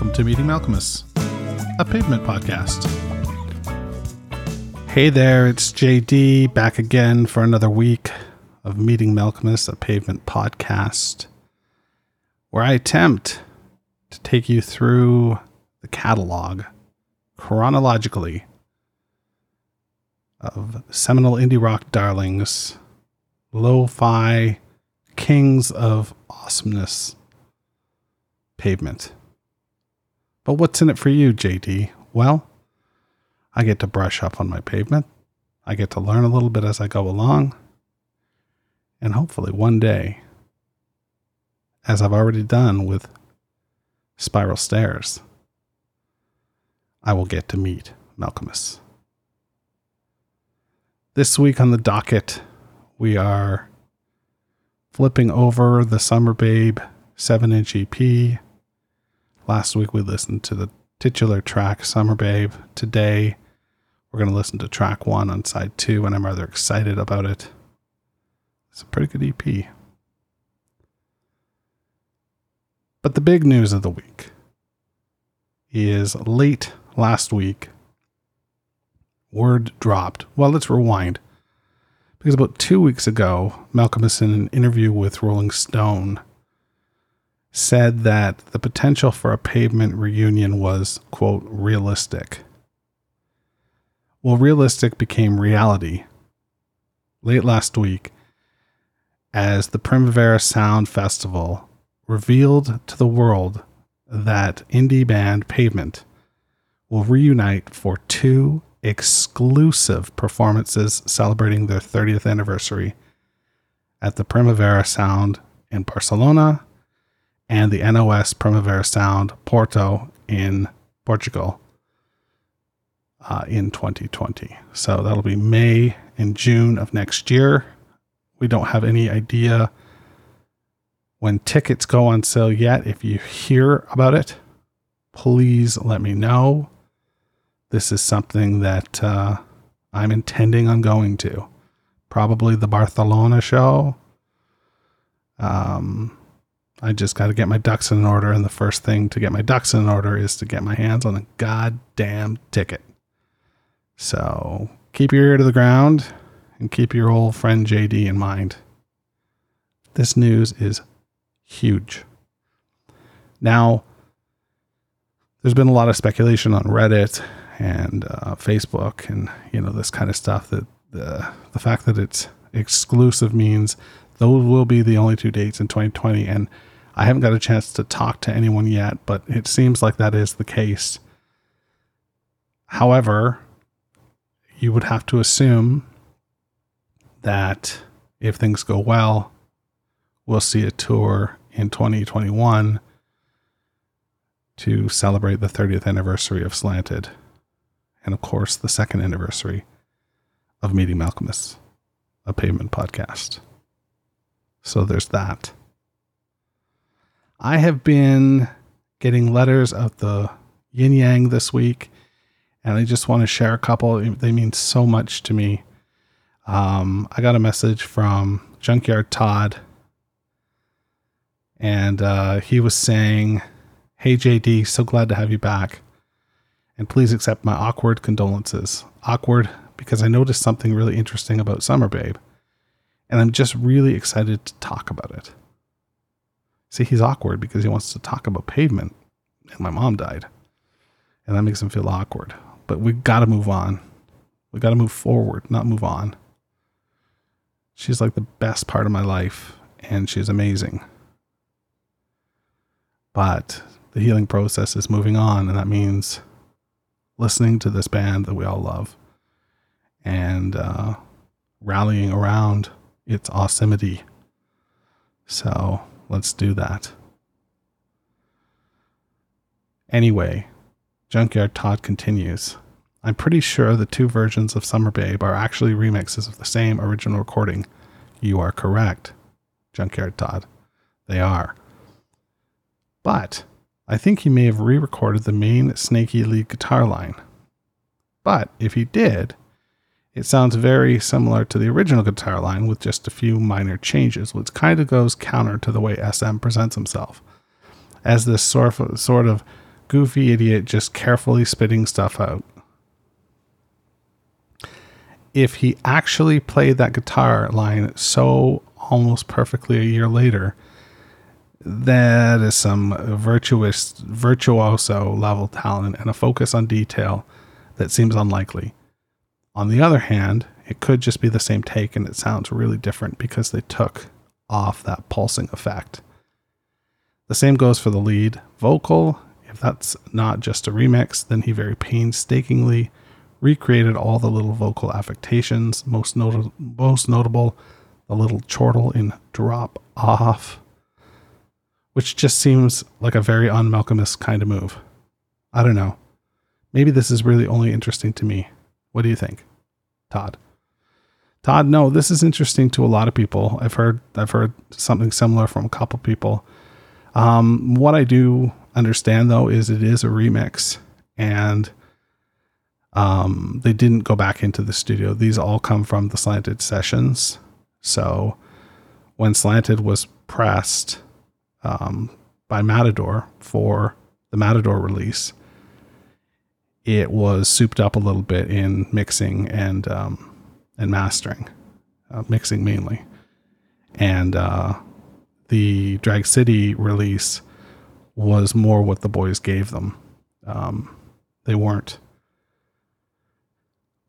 welcome to Meeting Malkmus, a pavement podcast. Hey there, it's JD back again for another week of Meeting Malkmus, a pavement podcast, where I attempt to take you through the catalog chronologically of seminal indie rock darlings, lo fi kings of awesomeness, pavement. But what's in it for you, JD? Well, I get to brush up on my pavement. I get to learn a little bit as I go along. And hopefully one day, as I've already done with Spiral Stairs, I will get to meet Malkmus. This week on the docket, we are flipping over the Summer Babe 7 inch EP. Last week we listened to the titular track Summer Babe. Today we're going to listen to track one on side two, and I'm rather excited about it. It's a pretty good EP. But the big news of the week is late last week, word dropped. Well, let's rewind. Because about two weeks ago, Malkmus, in an interview with Rolling Stone, said that the potential for a pavement reunion was, quote, realistic. Well, realistic became reality late last week as the Primavera Sound Festival revealed to the world that indie band Pavement will reunite for two exclusive performances celebrating their 30th anniversary at the Primavera Sound in Barcelona and the NOS Primavera Sound Porto in Portugal uh, in 2020. So that'll be May and June of next year. We don't have any idea when tickets go on sale yet. If you hear about it, please let me know. This is something that uh, I'm intending on going to. Probably the Barcelona show. Um, I just got to get my ducks in order, and the first thing to get my ducks in order is to get my hands on a goddamn ticket. So keep your ear to the ground and keep your old friend JD in mind. This news is huge. Now, there's been a lot of speculation on Reddit and uh, Facebook and you know this kind of stuff that the the fact that it's exclusive means those will be the only two dates in 2020 and I haven't got a chance to talk to anyone yet, but it seems like that is the case. However, you would have to assume that if things go well, we'll see a tour in 2021 to celebrate the 30th anniversary of Slanted. And of course, the second anniversary of Meeting Malkmus, a pavement podcast. So there's that. I have been getting letters of the yin yang this week and I just want to share a couple. They mean so much to me. Um, I got a message from Junkyard Todd, and uh, he was saying, Hey JD, so glad to have you back. And please accept my awkward condolences. Awkward because I noticed something really interesting about Summer Babe, and I'm just really excited to talk about it. See, he's awkward because he wants to talk about pavement, and my mom died. And that makes him feel awkward but we got to move on. We got to move forward, not move on. She's like the best part of my life, and she's amazing. But the healing process is moving on, and that means listening to this band that we all love and uh, rallying around its awesomity. So let's do that. Anyway, Junkyard Todd continues. I'm pretty sure the two versions of Summer Babe are actually remixes of the same original recording. You are correct, Junkyard Todd. They are. But I think he may have re recorded the main snaky lead guitar line. But if he did, it sounds very similar to the original guitar line with just a few minor changes, which kind of goes counter to the way SM presents himself as this sort of, sort of goofy idiot just carefully spitting stuff out. If he actually played that guitar line so almost perfectly a year later, that is some virtuous virtuoso level talent and a focus on detail that seems unlikely. On the other hand, it could just be the same take and it sounds really different because they took off that pulsing effect. The same goes for the lead vocal. If that's not just a remix, then he very painstakingly recreated all the little vocal affectations, most, not- most notable the little chortle in drop off, which just seems like a very unMalkmus kind of move. I don't know. Maybe this is really only interesting to me. What do you think, Todd? Todd, no, this is interesting to a lot of people. I've heard I've heard something similar from a couple people. Um, what I do understand though is it is a remix, and um, they didn't go back into the studio. These all come from the Slanted sessions. So when Slanted was pressed um, by Matador for the Matador release, it was souped up a little bit in mixing and um, and mastering, uh, mixing mainly. And uh, the Drag City release was more what the boys gave them. Um, they weren't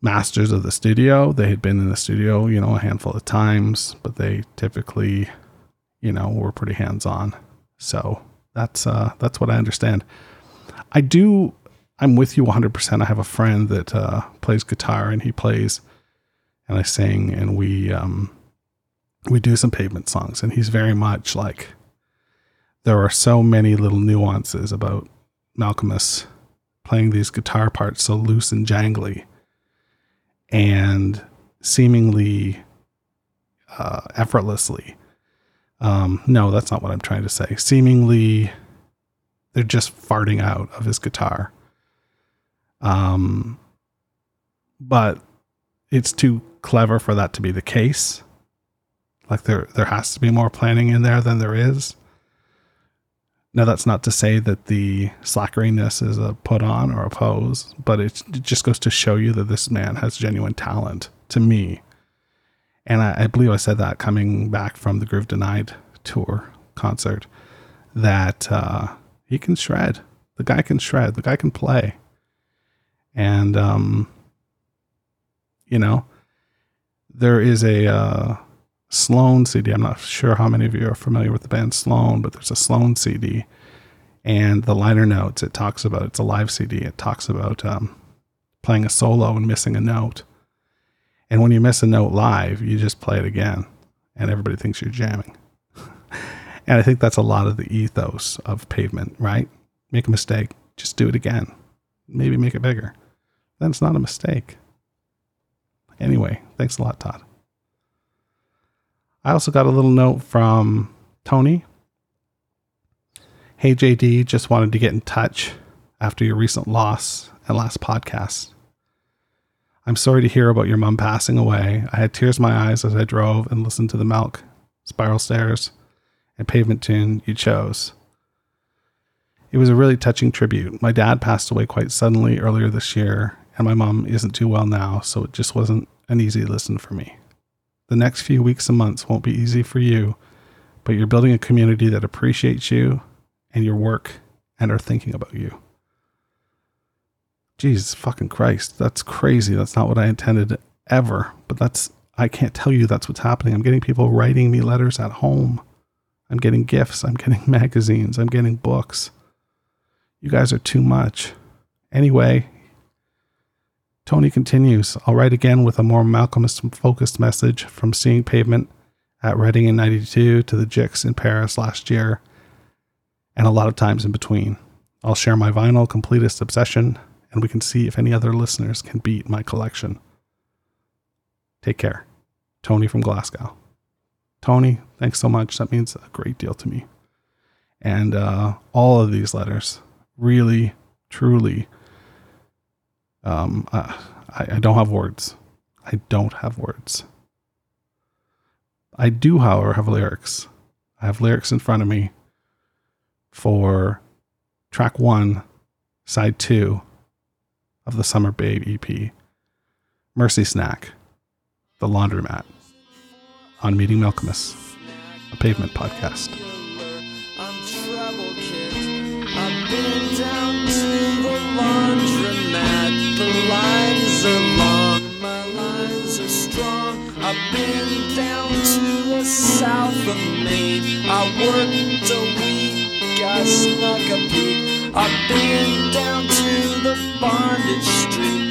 masters of the studio. They had been in the studio, you know, a handful of times, but they typically, you know, were pretty hands on. So that's uh, that's what I understand. I do. I'm with you 100%. I have a friend that uh, plays guitar and he plays and I sing and we um, we do some pavement songs and he's very much like there are so many little nuances about Malkmus playing these guitar parts so loose and jangly and seemingly uh, effortlessly. Um, no, that's not what I'm trying to say. Seemingly, they're just farting out of his guitar. Um, but it's too clever for that to be the case. Like there there has to be more planning in there than there is. Now that's not to say that the slackeriness is a put on or a pose, but it, just goes to show you that this man has genuine talent to me. And I, I believe I said that coming back from the Groove Denied tour concert that uh, he can shred. The guy can shred. The guy can play. And um, you know, there is a uh, Sloan CD. I'm not sure how many of you are familiar with the band Sloan, but there's a Sloan CD. And the liner notes, it talks about it's a live CD. It talks about um, playing a solo and missing a note. And when you miss a note live, you just play it again, and everybody thinks you're jamming. and I think that's a lot of the ethos of pavement, right? Make a mistake, just do it again. Maybe make it bigger. Then it's not a mistake. Anyway, thanks a lot, Todd. I also got a little note from Tony. Hey, JD, just wanted to get in touch after your recent loss and last podcast. I'm sorry to hear about your mom passing away. I had tears in my eyes as I drove and listened to the Milk, Spiral Stairs, and Pavement tune you chose. It was a really touching tribute. My dad passed away quite suddenly earlier this year, and my mom isn't too well now, so it just wasn't an easy listen for me. The next few weeks and months won't be easy for you, but you're building a community that appreciates you and your work and are thinking about you. Jesus fucking Christ, that's crazy. That's not what I intended ever, but that's, I can't tell you that's what's happening. I'm getting people writing me letters at home. I'm getting gifts. I'm getting magazines. I'm getting books. You guys are too much. Anyway, Tony continues, I'll write again with a more Malcolmist focused message from seeing pavement at Reading in 92 to the Jicks in Paris last year, and a lot of times in between. I'll share my vinyl completist obsession, and we can see if any other listeners can beat my collection. Take care. Tony from Glasgow. Tony, thanks so much. That means a great deal to me. And uh, all of these letters really, truly um, I, I don't have words. I don't have words. I do, however, have lyrics. I have lyrics in front of me for track one side two of the Summer Babe EP, Mercy Snack, The Laundromat, on Meeting Malkmus, a pavement podcast. I'm treble the lines are long, my lines are strong. I've been down to the south of Maine. I worked a week, I snuck a peek. I've been down to the bondage street.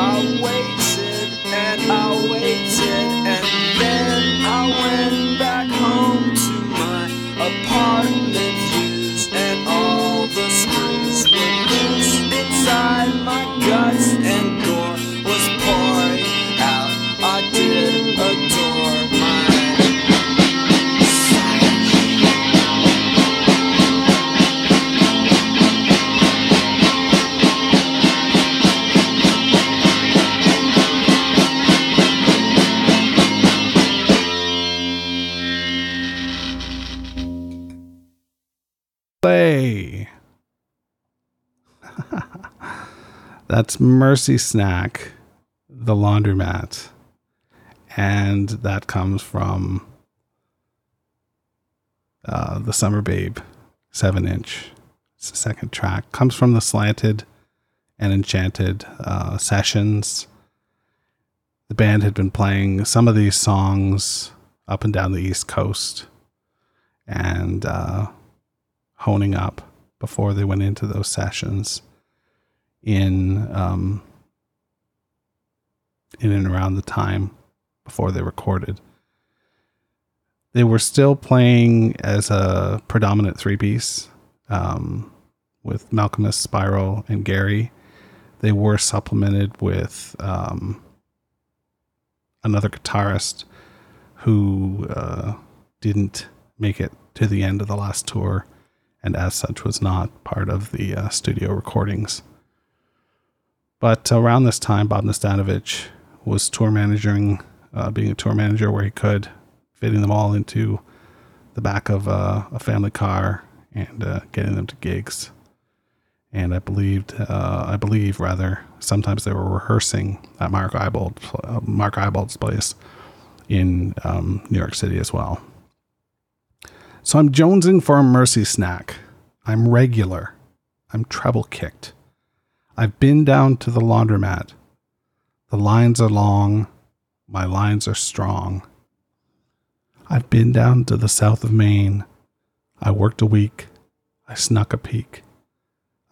I waited and I waited and then I went back That's Mercy Snack, the laundromat. And that comes from uh, the Summer Babe 7 inch. It's the second track. Comes from the Slanted and Enchanted uh, sessions. The band had been playing some of these songs up and down the East Coast and uh, honing up before they went into those sessions in um, in and around the time before they recorded. They were still playing as a predominant three piece um, with Malkmus, Spiral, and Gary. They were supplemented with um, another guitarist who uh, didn't make it to the end of the last tour and as such was not part of the uh, studio recordings. But around this time, Bob Nastanovich was tour managing, uh, being a tour manager where he could, fitting them all into the back of uh, a family car and uh, getting them to gigs. And I believed, uh, I believe rather, sometimes they were rehearsing at Mark Ibold, uh, Mark Ibold's place in um, New York City as well. So I'm jonesing for a mercy snack. I'm regular. I'm treble kicked. I've been down to the laundromat. The lines are long. My lines are strong. I've been down to the south of Maine. I worked a week. I snuck a peek.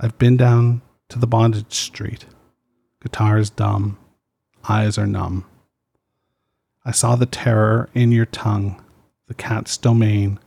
I've been down to the bondage street. Guitar is dumb. Eyes are numb. I saw the terror in your tongue. The cat's domain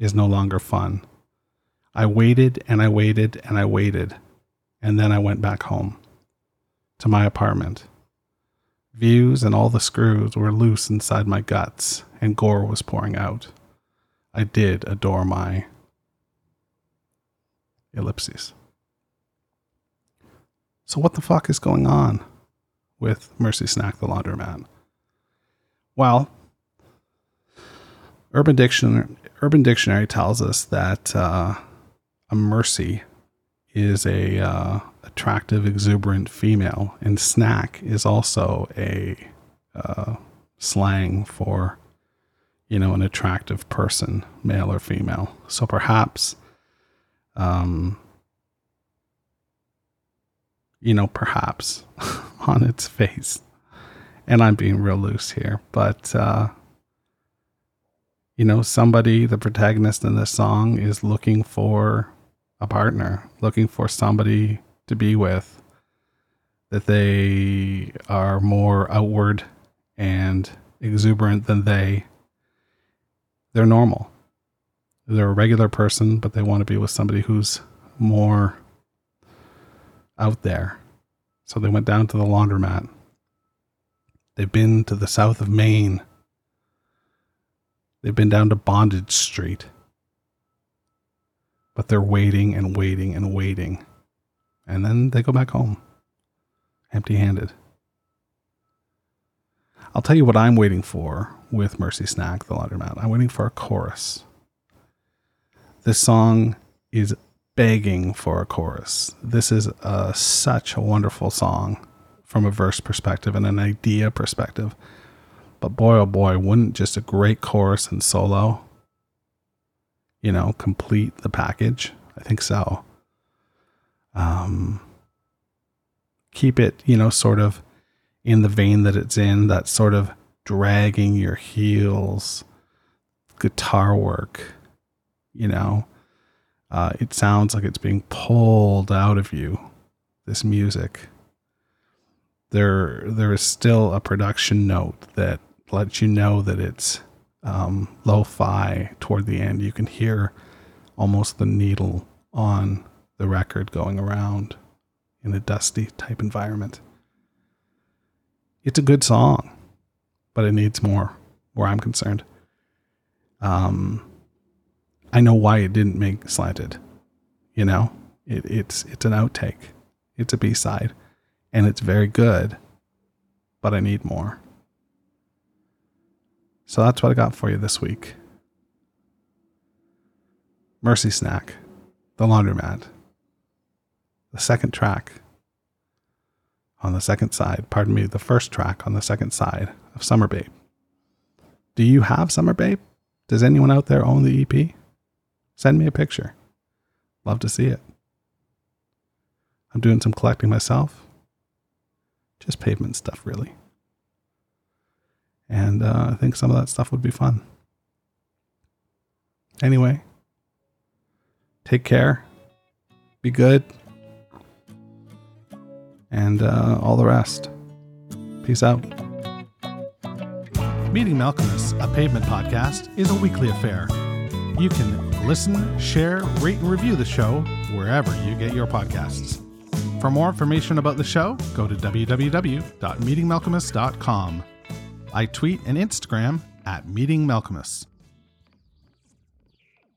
is no longer fun. I waited and I waited and I waited, and then I went back home to my apartment. Views and all the screws were loose inside my guts, and gore was pouring out. I did adore my ellipses. So, what the fuck is going on with Mercy Snack the Laundromat? Well, Urban Dictionary, Urban Dictionary tells us that uh, a mercy is a uh, attractive, exuberant female, and snack is also a uh, slang for you know an attractive person, male or female. So perhaps, um, you know, perhaps on its face, and I'm being real loose here, but. Uh, you know, somebody, the protagonist in this song, is looking for a partner, looking for somebody to be with, that they are more outward and exuberant than they. They're normal. They're a regular person, but they want to be with somebody who's more out there. So they went down to the laundromat. They've been to the south of Maine. They've been down to Bondage Street. But they're waiting and waiting and waiting. And then they go back home empty handed. I'll tell you what I'm waiting for with Mercy Snack, the laundromat. I'm waiting for a chorus. This song is begging for a chorus. This is a, such a wonderful song from a verse perspective and an idea perspective. But boy, oh boy, wouldn't just a great chorus and solo, you know, complete the package? I think so. Um, keep it, you know, sort of in the vein that it's in, that sort of dragging your heels guitar work, you know. Uh, it sounds like it's being pulled out of you, this music. There, there is still a production note that lets you know that it's um, lo-fi toward the end. You can hear almost the needle on the record going around in a dusty type environment. It's a good song, but it needs more, where I'm concerned. Um, I know why it didn't make slanted. You know, it, it's it's an outtake, it's a B side, and it's very good, but I need more. So that's what I got for you this week. Mercy Snack, The Laundromat, the second track on the second side, pardon me, the first track on the second side of Summer Babe. Do you have Summer Babe? Does anyone out there own the EP? Send me a picture. Love to see it. I'm doing some collecting myself. Just pavement stuff, really. And uh, I think some of that stuff would be fun. Anyway, take care. Be good and uh, all the rest. Peace out. Meeting Malkmus, a pavement podcast, is a weekly affair. You can listen, share, rate, and review the show wherever you get your podcasts. For more information about the show, go to www.meetingmalkmus.com. I tweet and Instagram at Meeting Malkmus.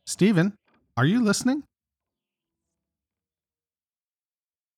Stephen, are you listening?